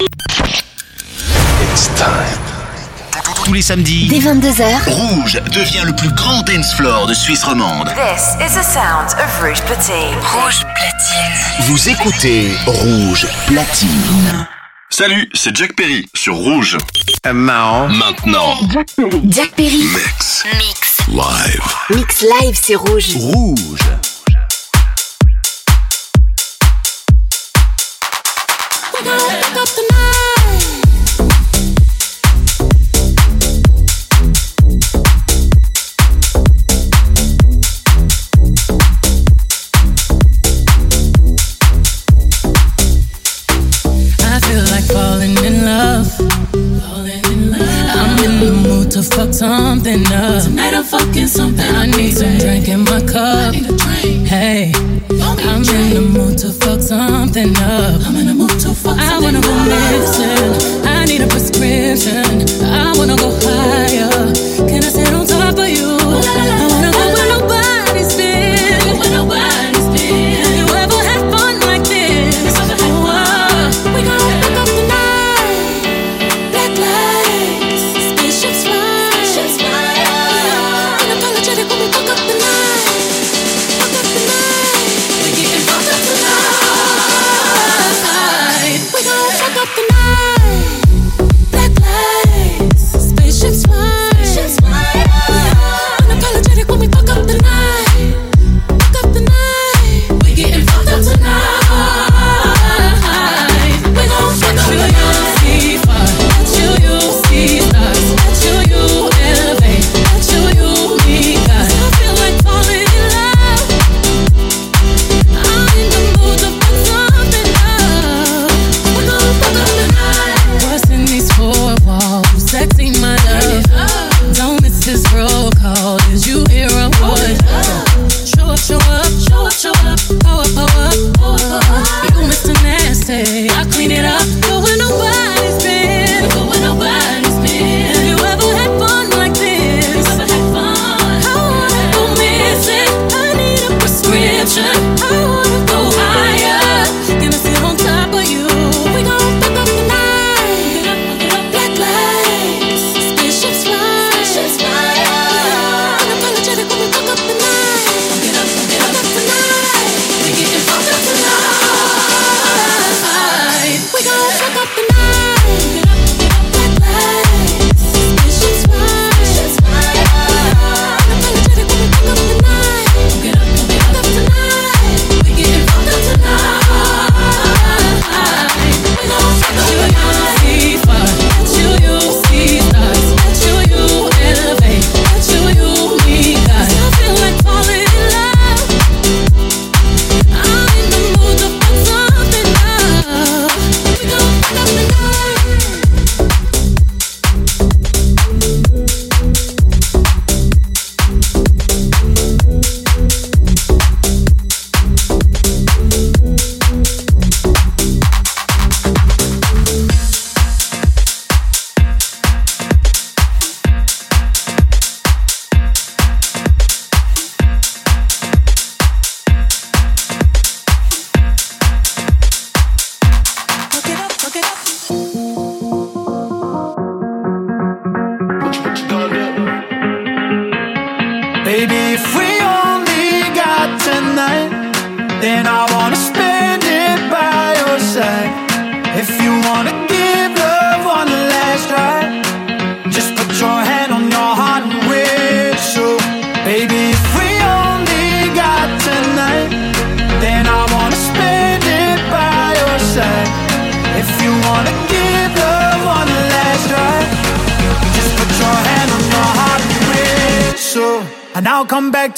It's time. Tous les samedis, dès 22h, Rouge devient le plus grand dance floor de Suisse romande. This is the sound of Rouge Platine. Rouge Platine. Vous écoutez Rouge Platine. Salut, c'est Jack Perry sur Rouge. Uh. Maintenant. Jack Perry. Jack Perry. Mix. Mix. Live. Mix live, c'est Rouge. Rouge. fuck something up. Tonight I'm fucking something. up. I need some drink in my cup. Hey, I'm in the mood to fuck something up. I'm in the mood to fuck something up. I wanna go missing. I need a prescription. I wanna go high.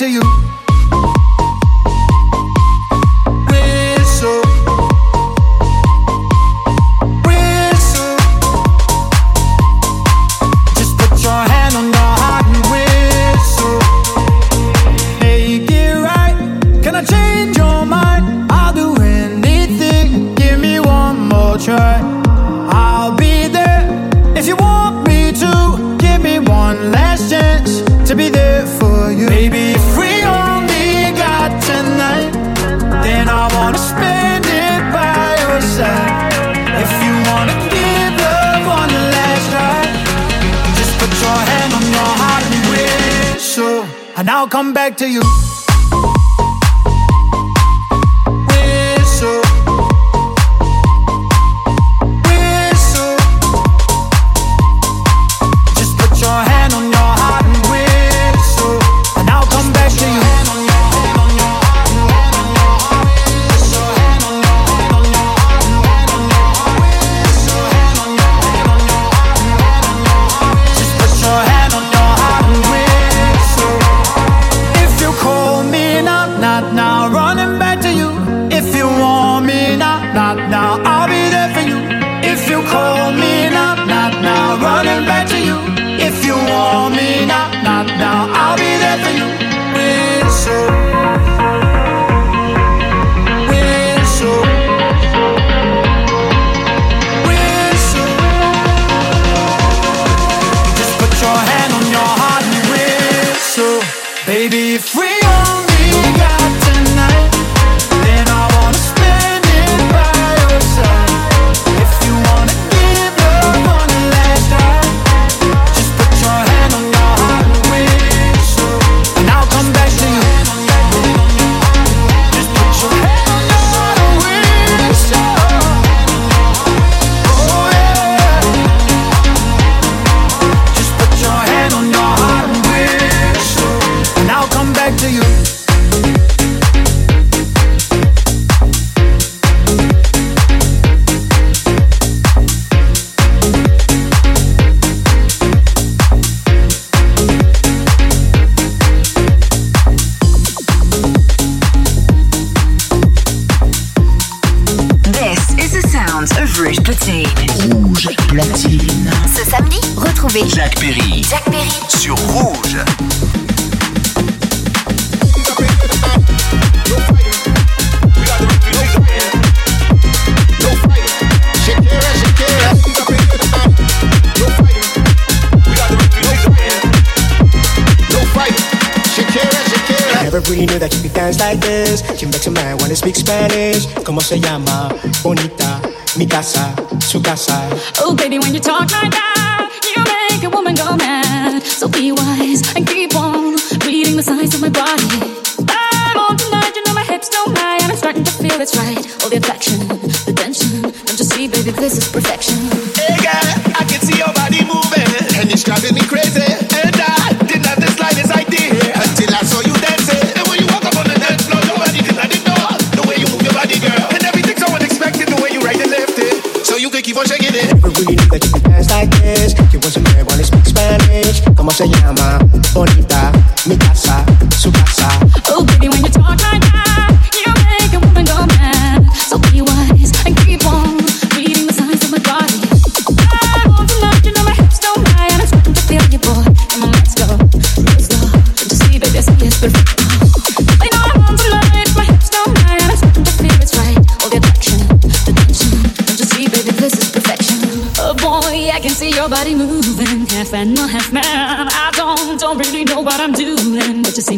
to you. ¿Cómo se llama? Bonita, mi casa, su casa. Oh, baby, when you talk like that, you make a woman go mad. So be wise and keep on reading the signs of my body. I'm on tonight, you know my hips don't lie, and I'm starting to feel it's right. All the attraction, the tension. Don't you see, baby, this is perfection.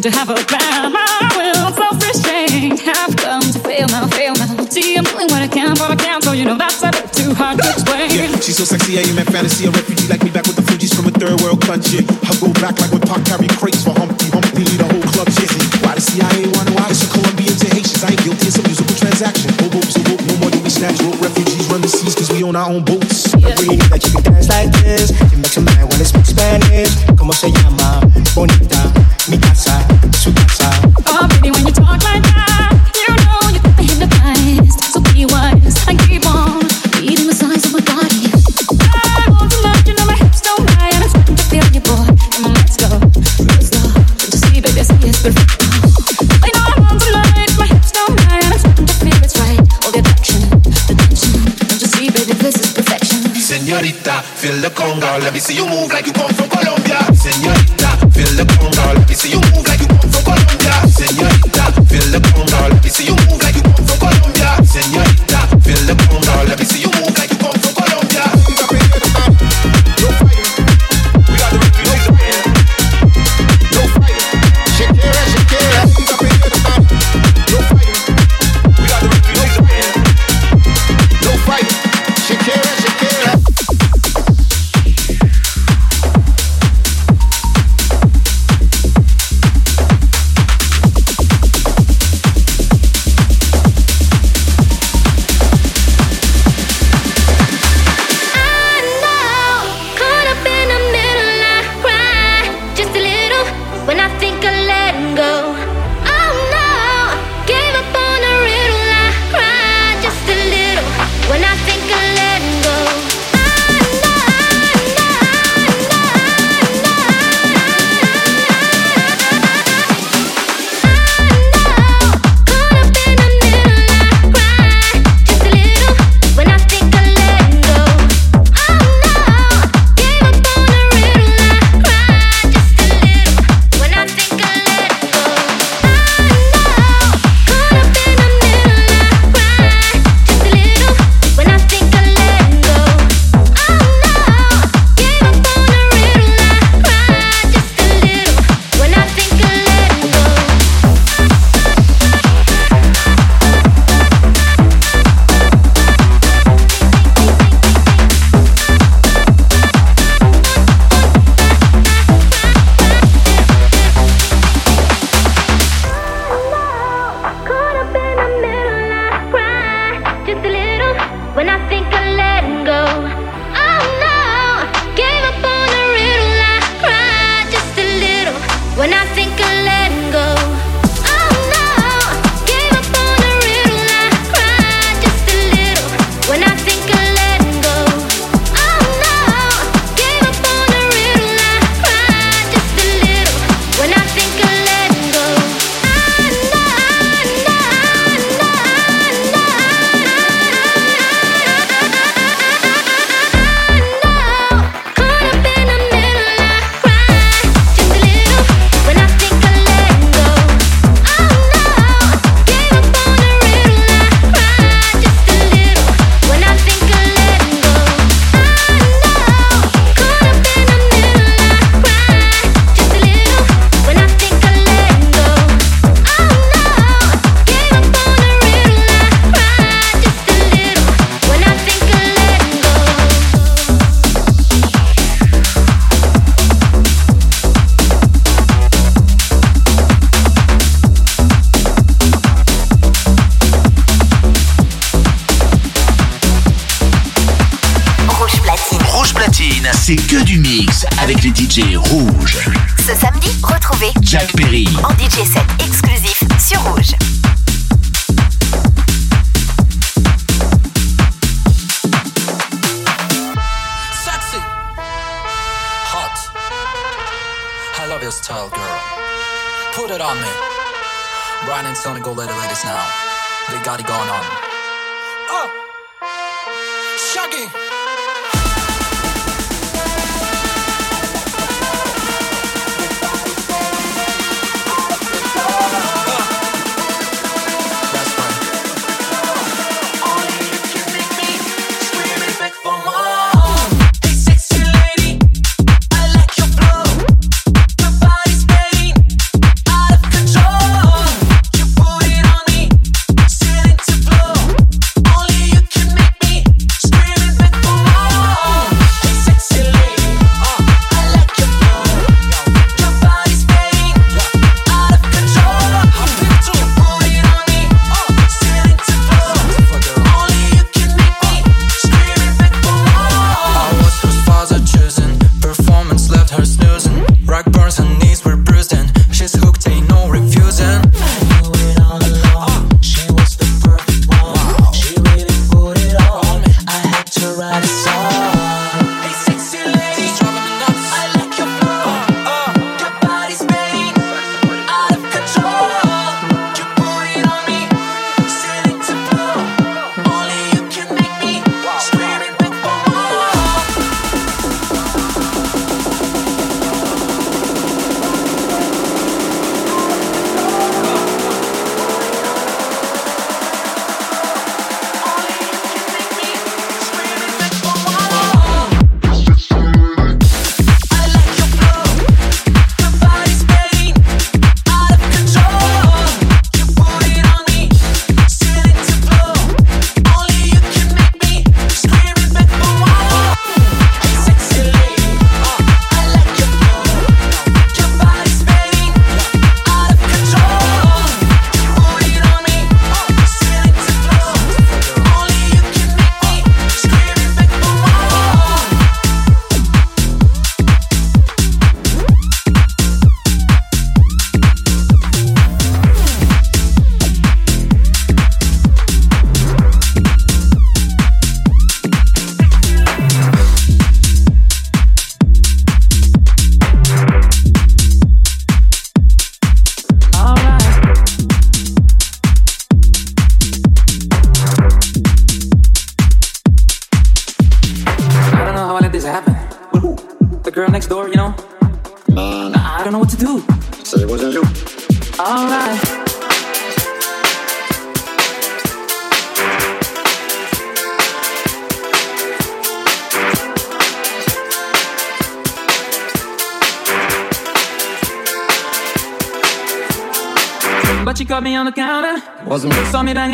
To have a plan. My will, self-restraint, have come to fail now, fail now. See, I'm doing what I can, but I can't, so you know that's a bit too hard to explain. Yeah, she's so sexy, I am in fantasy, a refugee like me back with the Fugees from a third world country. I go back like when Pac carry crates for Humpty Humpty, the whole club chasing. Why the CIA wanna why it's a Colombian to Haitians? I ain't guilty, it's a musical transaction. Oh, oh boobs, oh, no more do we snatch rope. Refugees run the seas cause we own our own boats. Yeah. I really need that you can dance like this. You make some man wanna speak Spanish. Como se llama? Señorita, feel the conga, let me see you move like you come from Colombia. Señorita. Feel the conga, let me see you move like you come from Colombia, señorita. Feel the conga, let me see you move like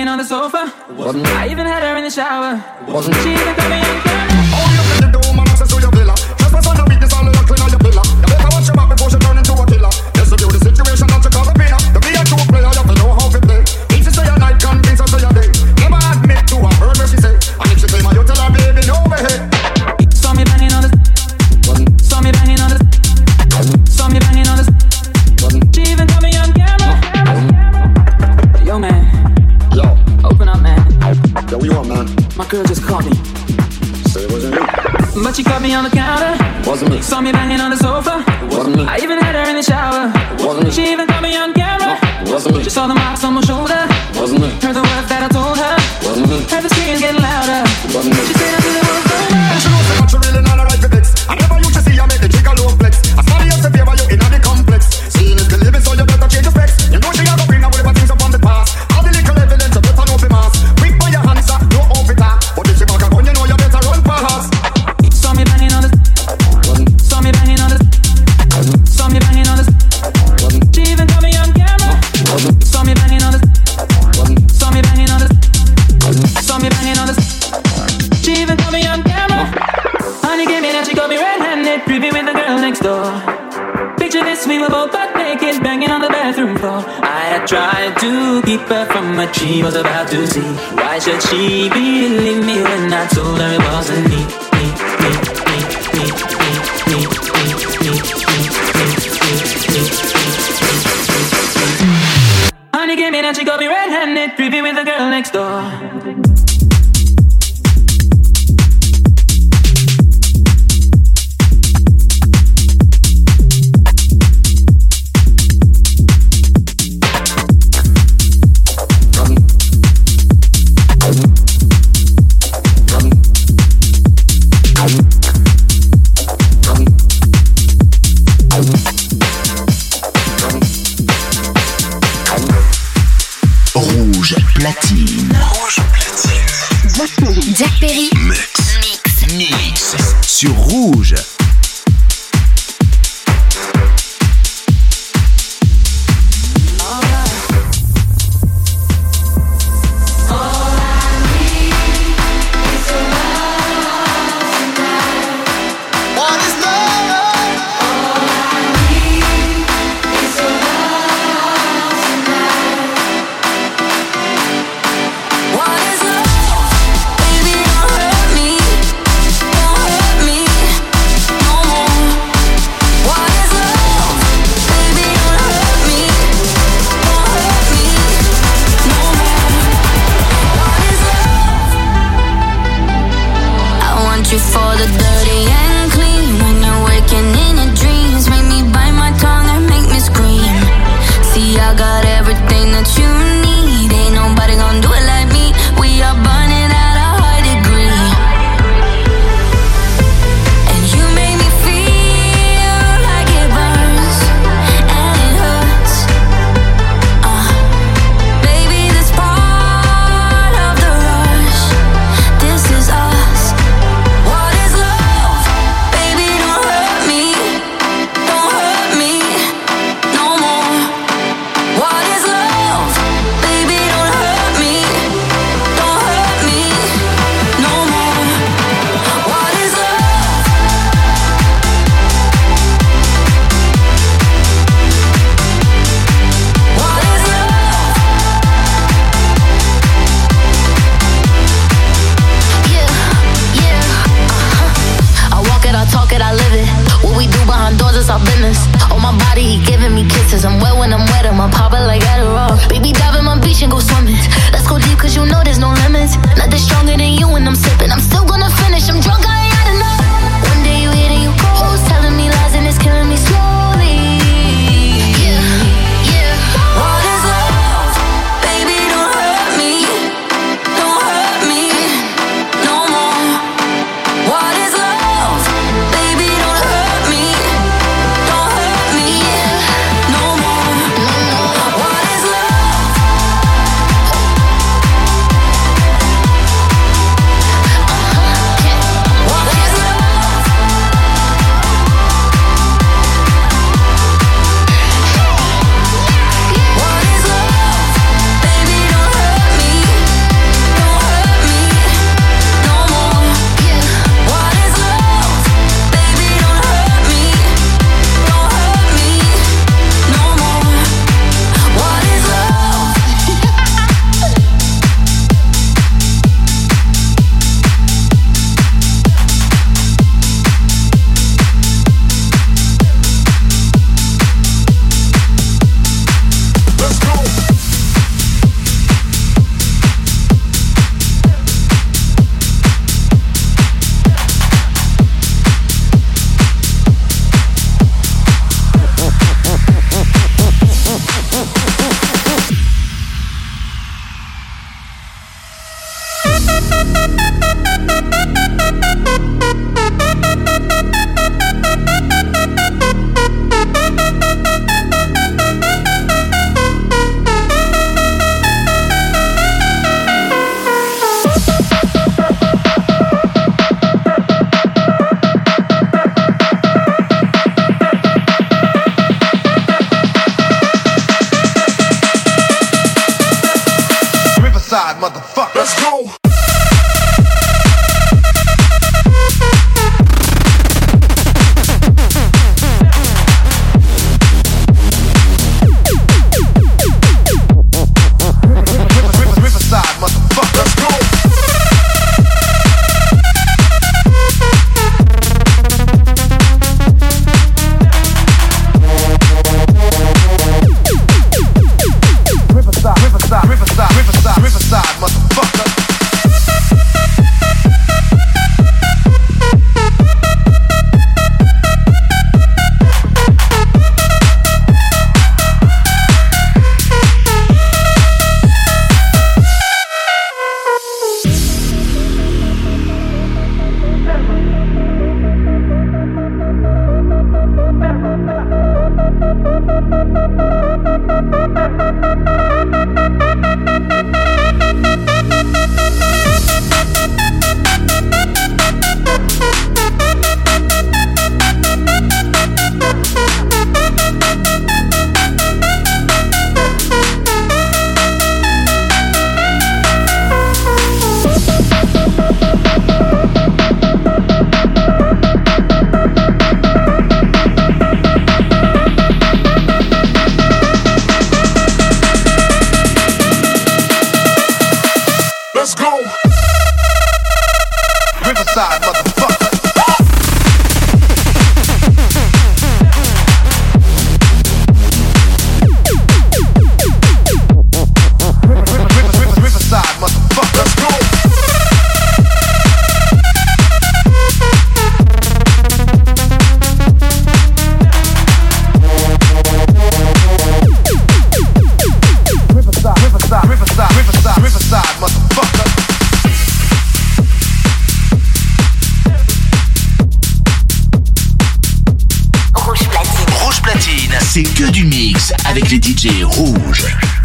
on the sofa.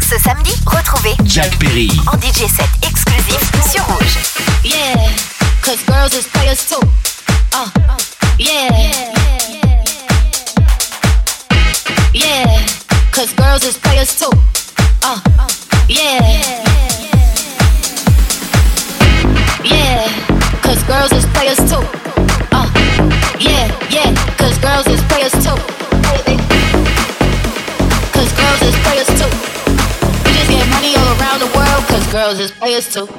Ce samedi, retrouvez Jack Perry en DJ set exclusif sur Rouge. Yeah, cause girls is players too. Uh, yeah. Yeah, cause girls is players too. Uh, yeah. Yeah, girls is players too.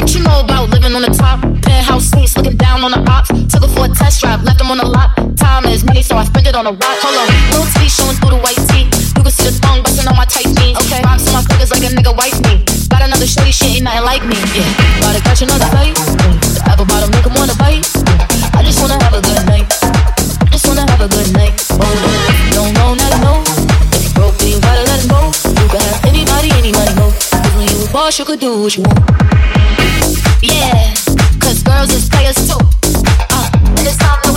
What you know about living on the top? Penthouse suites, looking down on the ops. Took her for a test drive, left them on the lot. Time is money, so I spend it on a watch. Hold on, little titty showing through the white tee. You can see the thong busting on my tight jeans. Okay, rocks on my fingers like a nigga wife me. Got another shorty, she ain't nothing like me. Yeah, about to catch another fight. The apple bottom make him wanna bite. I just wanna have a good night. I just wanna have a good night. Oh, when you could do what you want. Yeah, cause girls is players too. Uh, it's time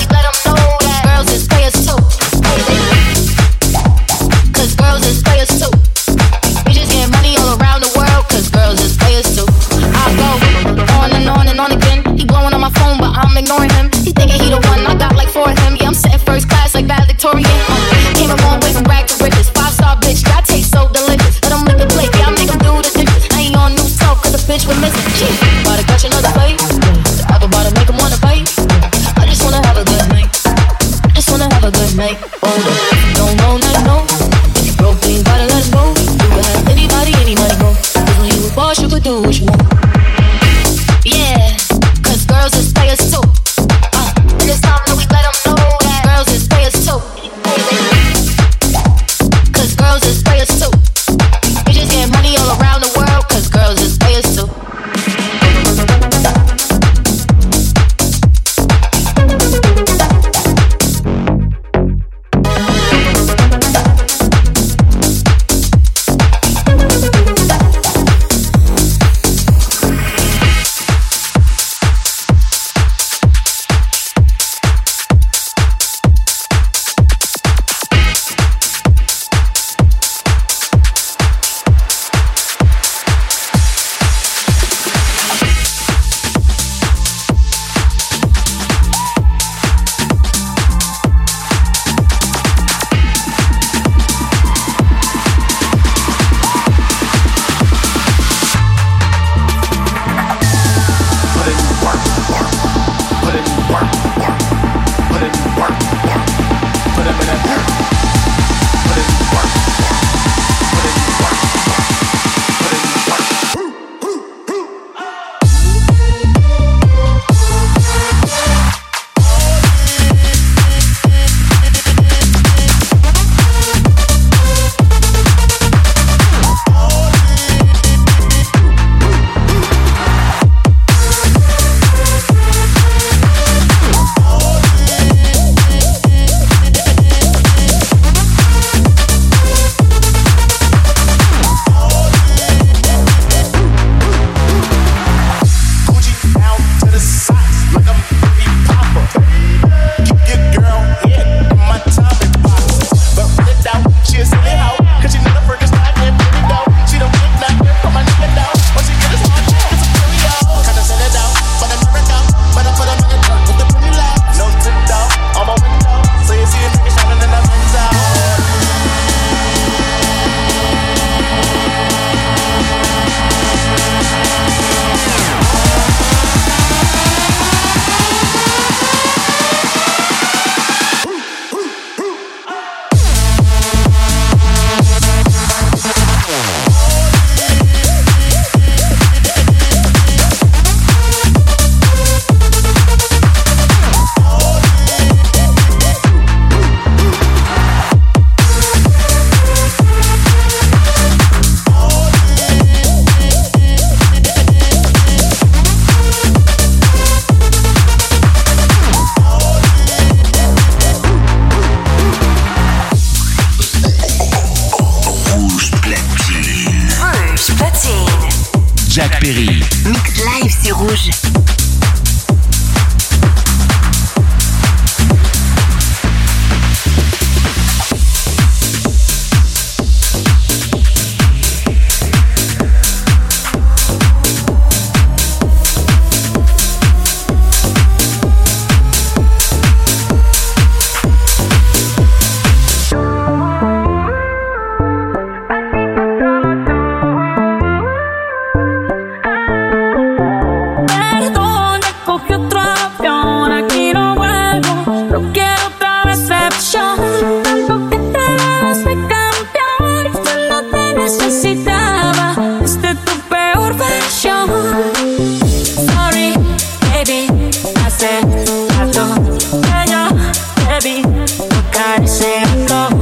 parece gato.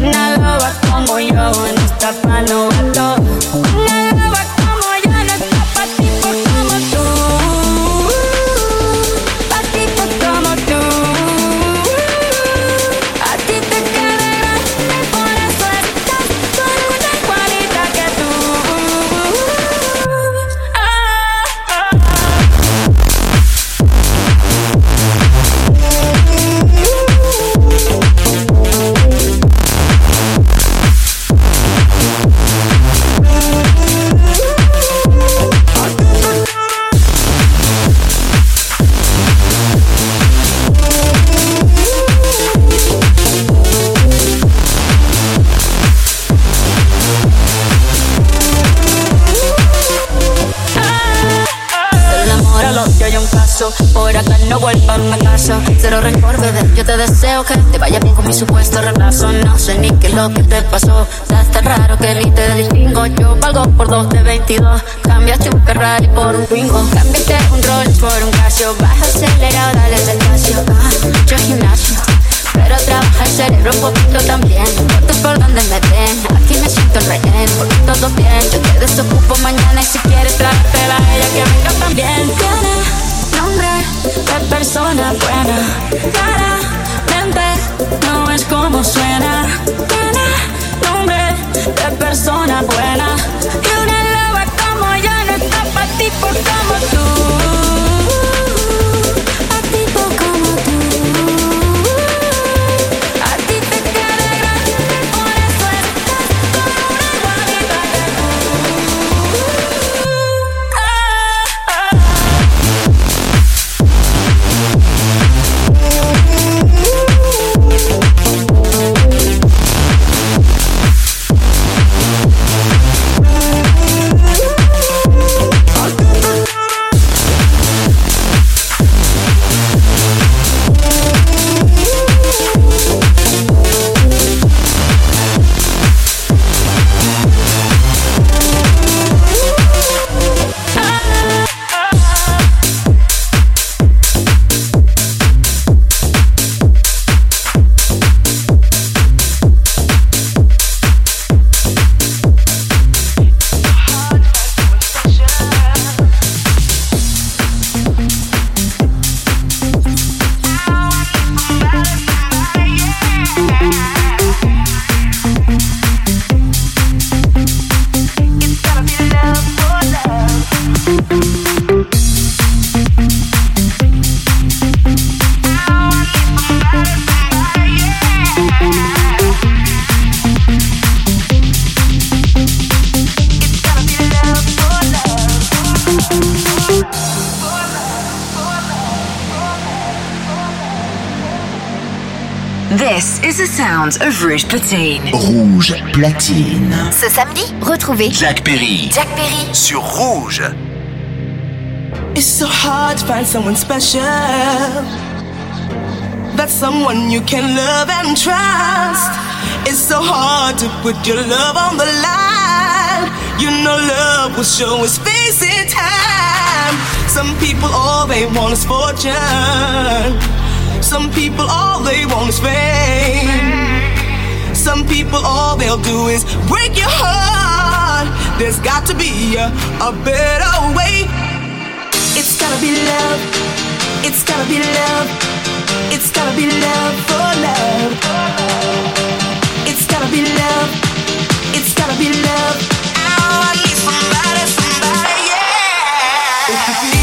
Una loba como yo en esta palo gato. sounds of Rouge Platine. Rouge Platine. Ce samedi, retrouvez Jack Perry. Jack Perry sur Rouge. It's so hard to find someone special. That's someone you can love and trust. It's so hard to put your love on the line. You know love will show its face in time. Some people all they want is fortune. Some people all they want is fame. Some people, all they'll do is break your heart. There's got to be a, a better way. It's gotta be love. It's gotta be love. It's gotta be love for love. It's gotta be love. It's gotta be love. Oh, I need somebody, somebody, yeah.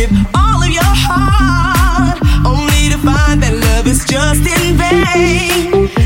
Give all of your heart, only to find that love is just in vain.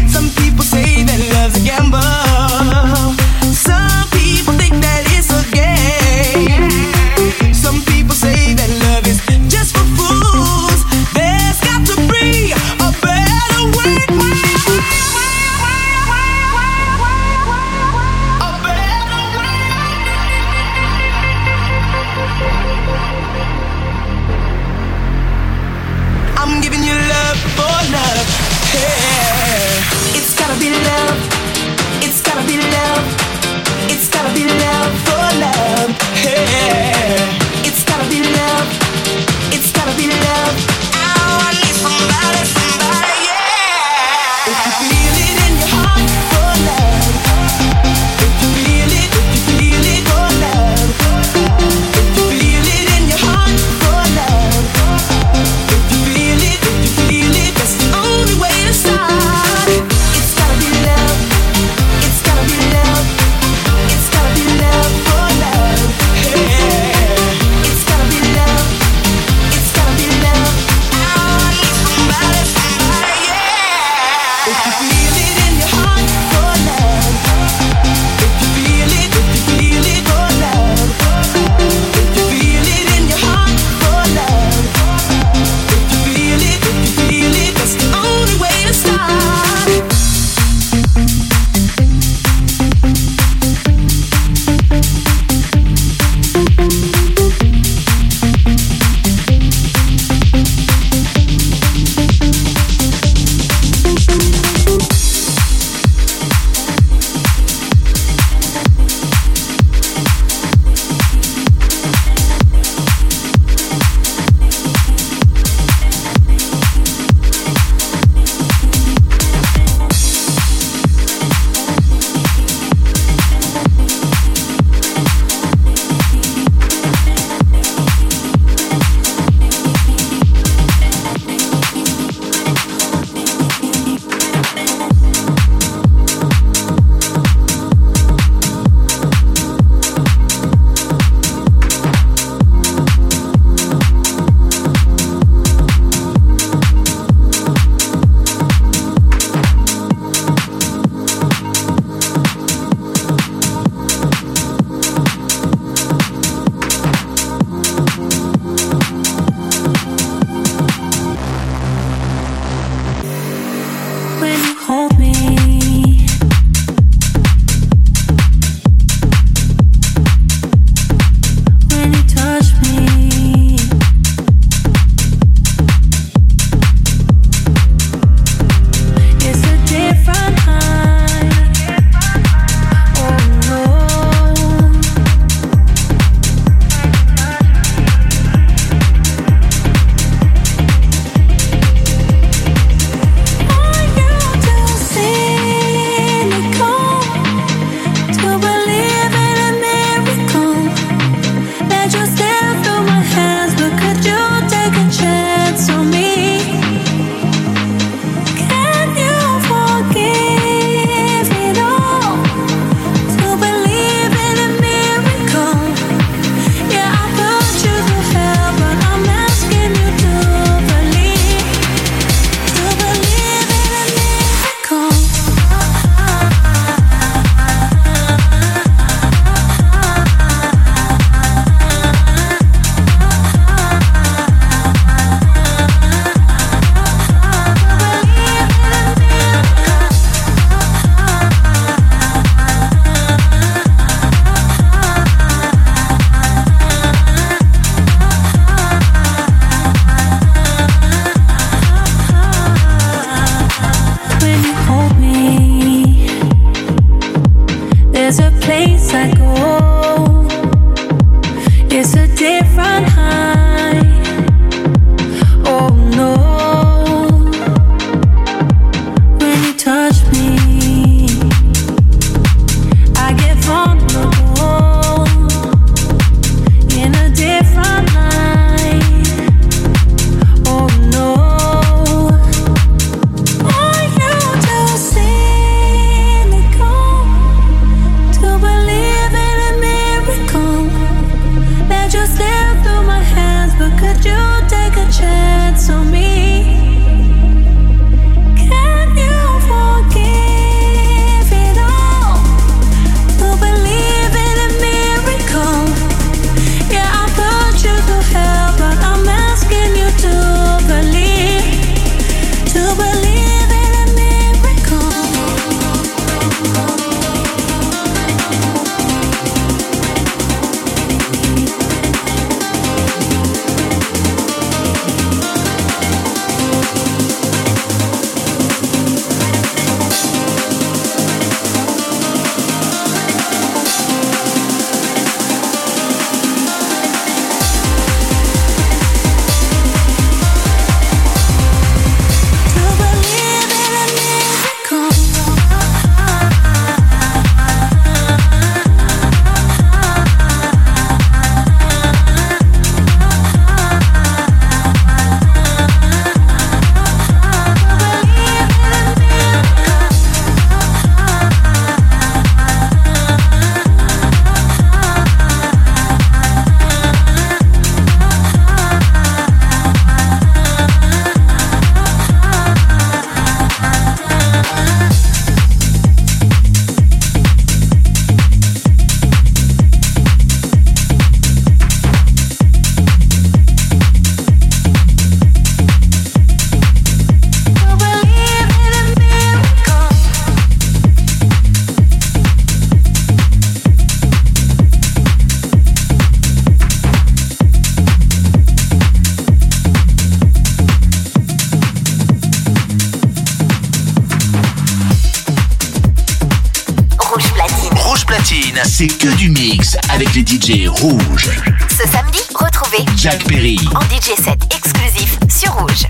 C'est que du mix avec les DJ rouges. Ce samedi, retrouvez Jack Perry en DJ set exclusif sur Rouge.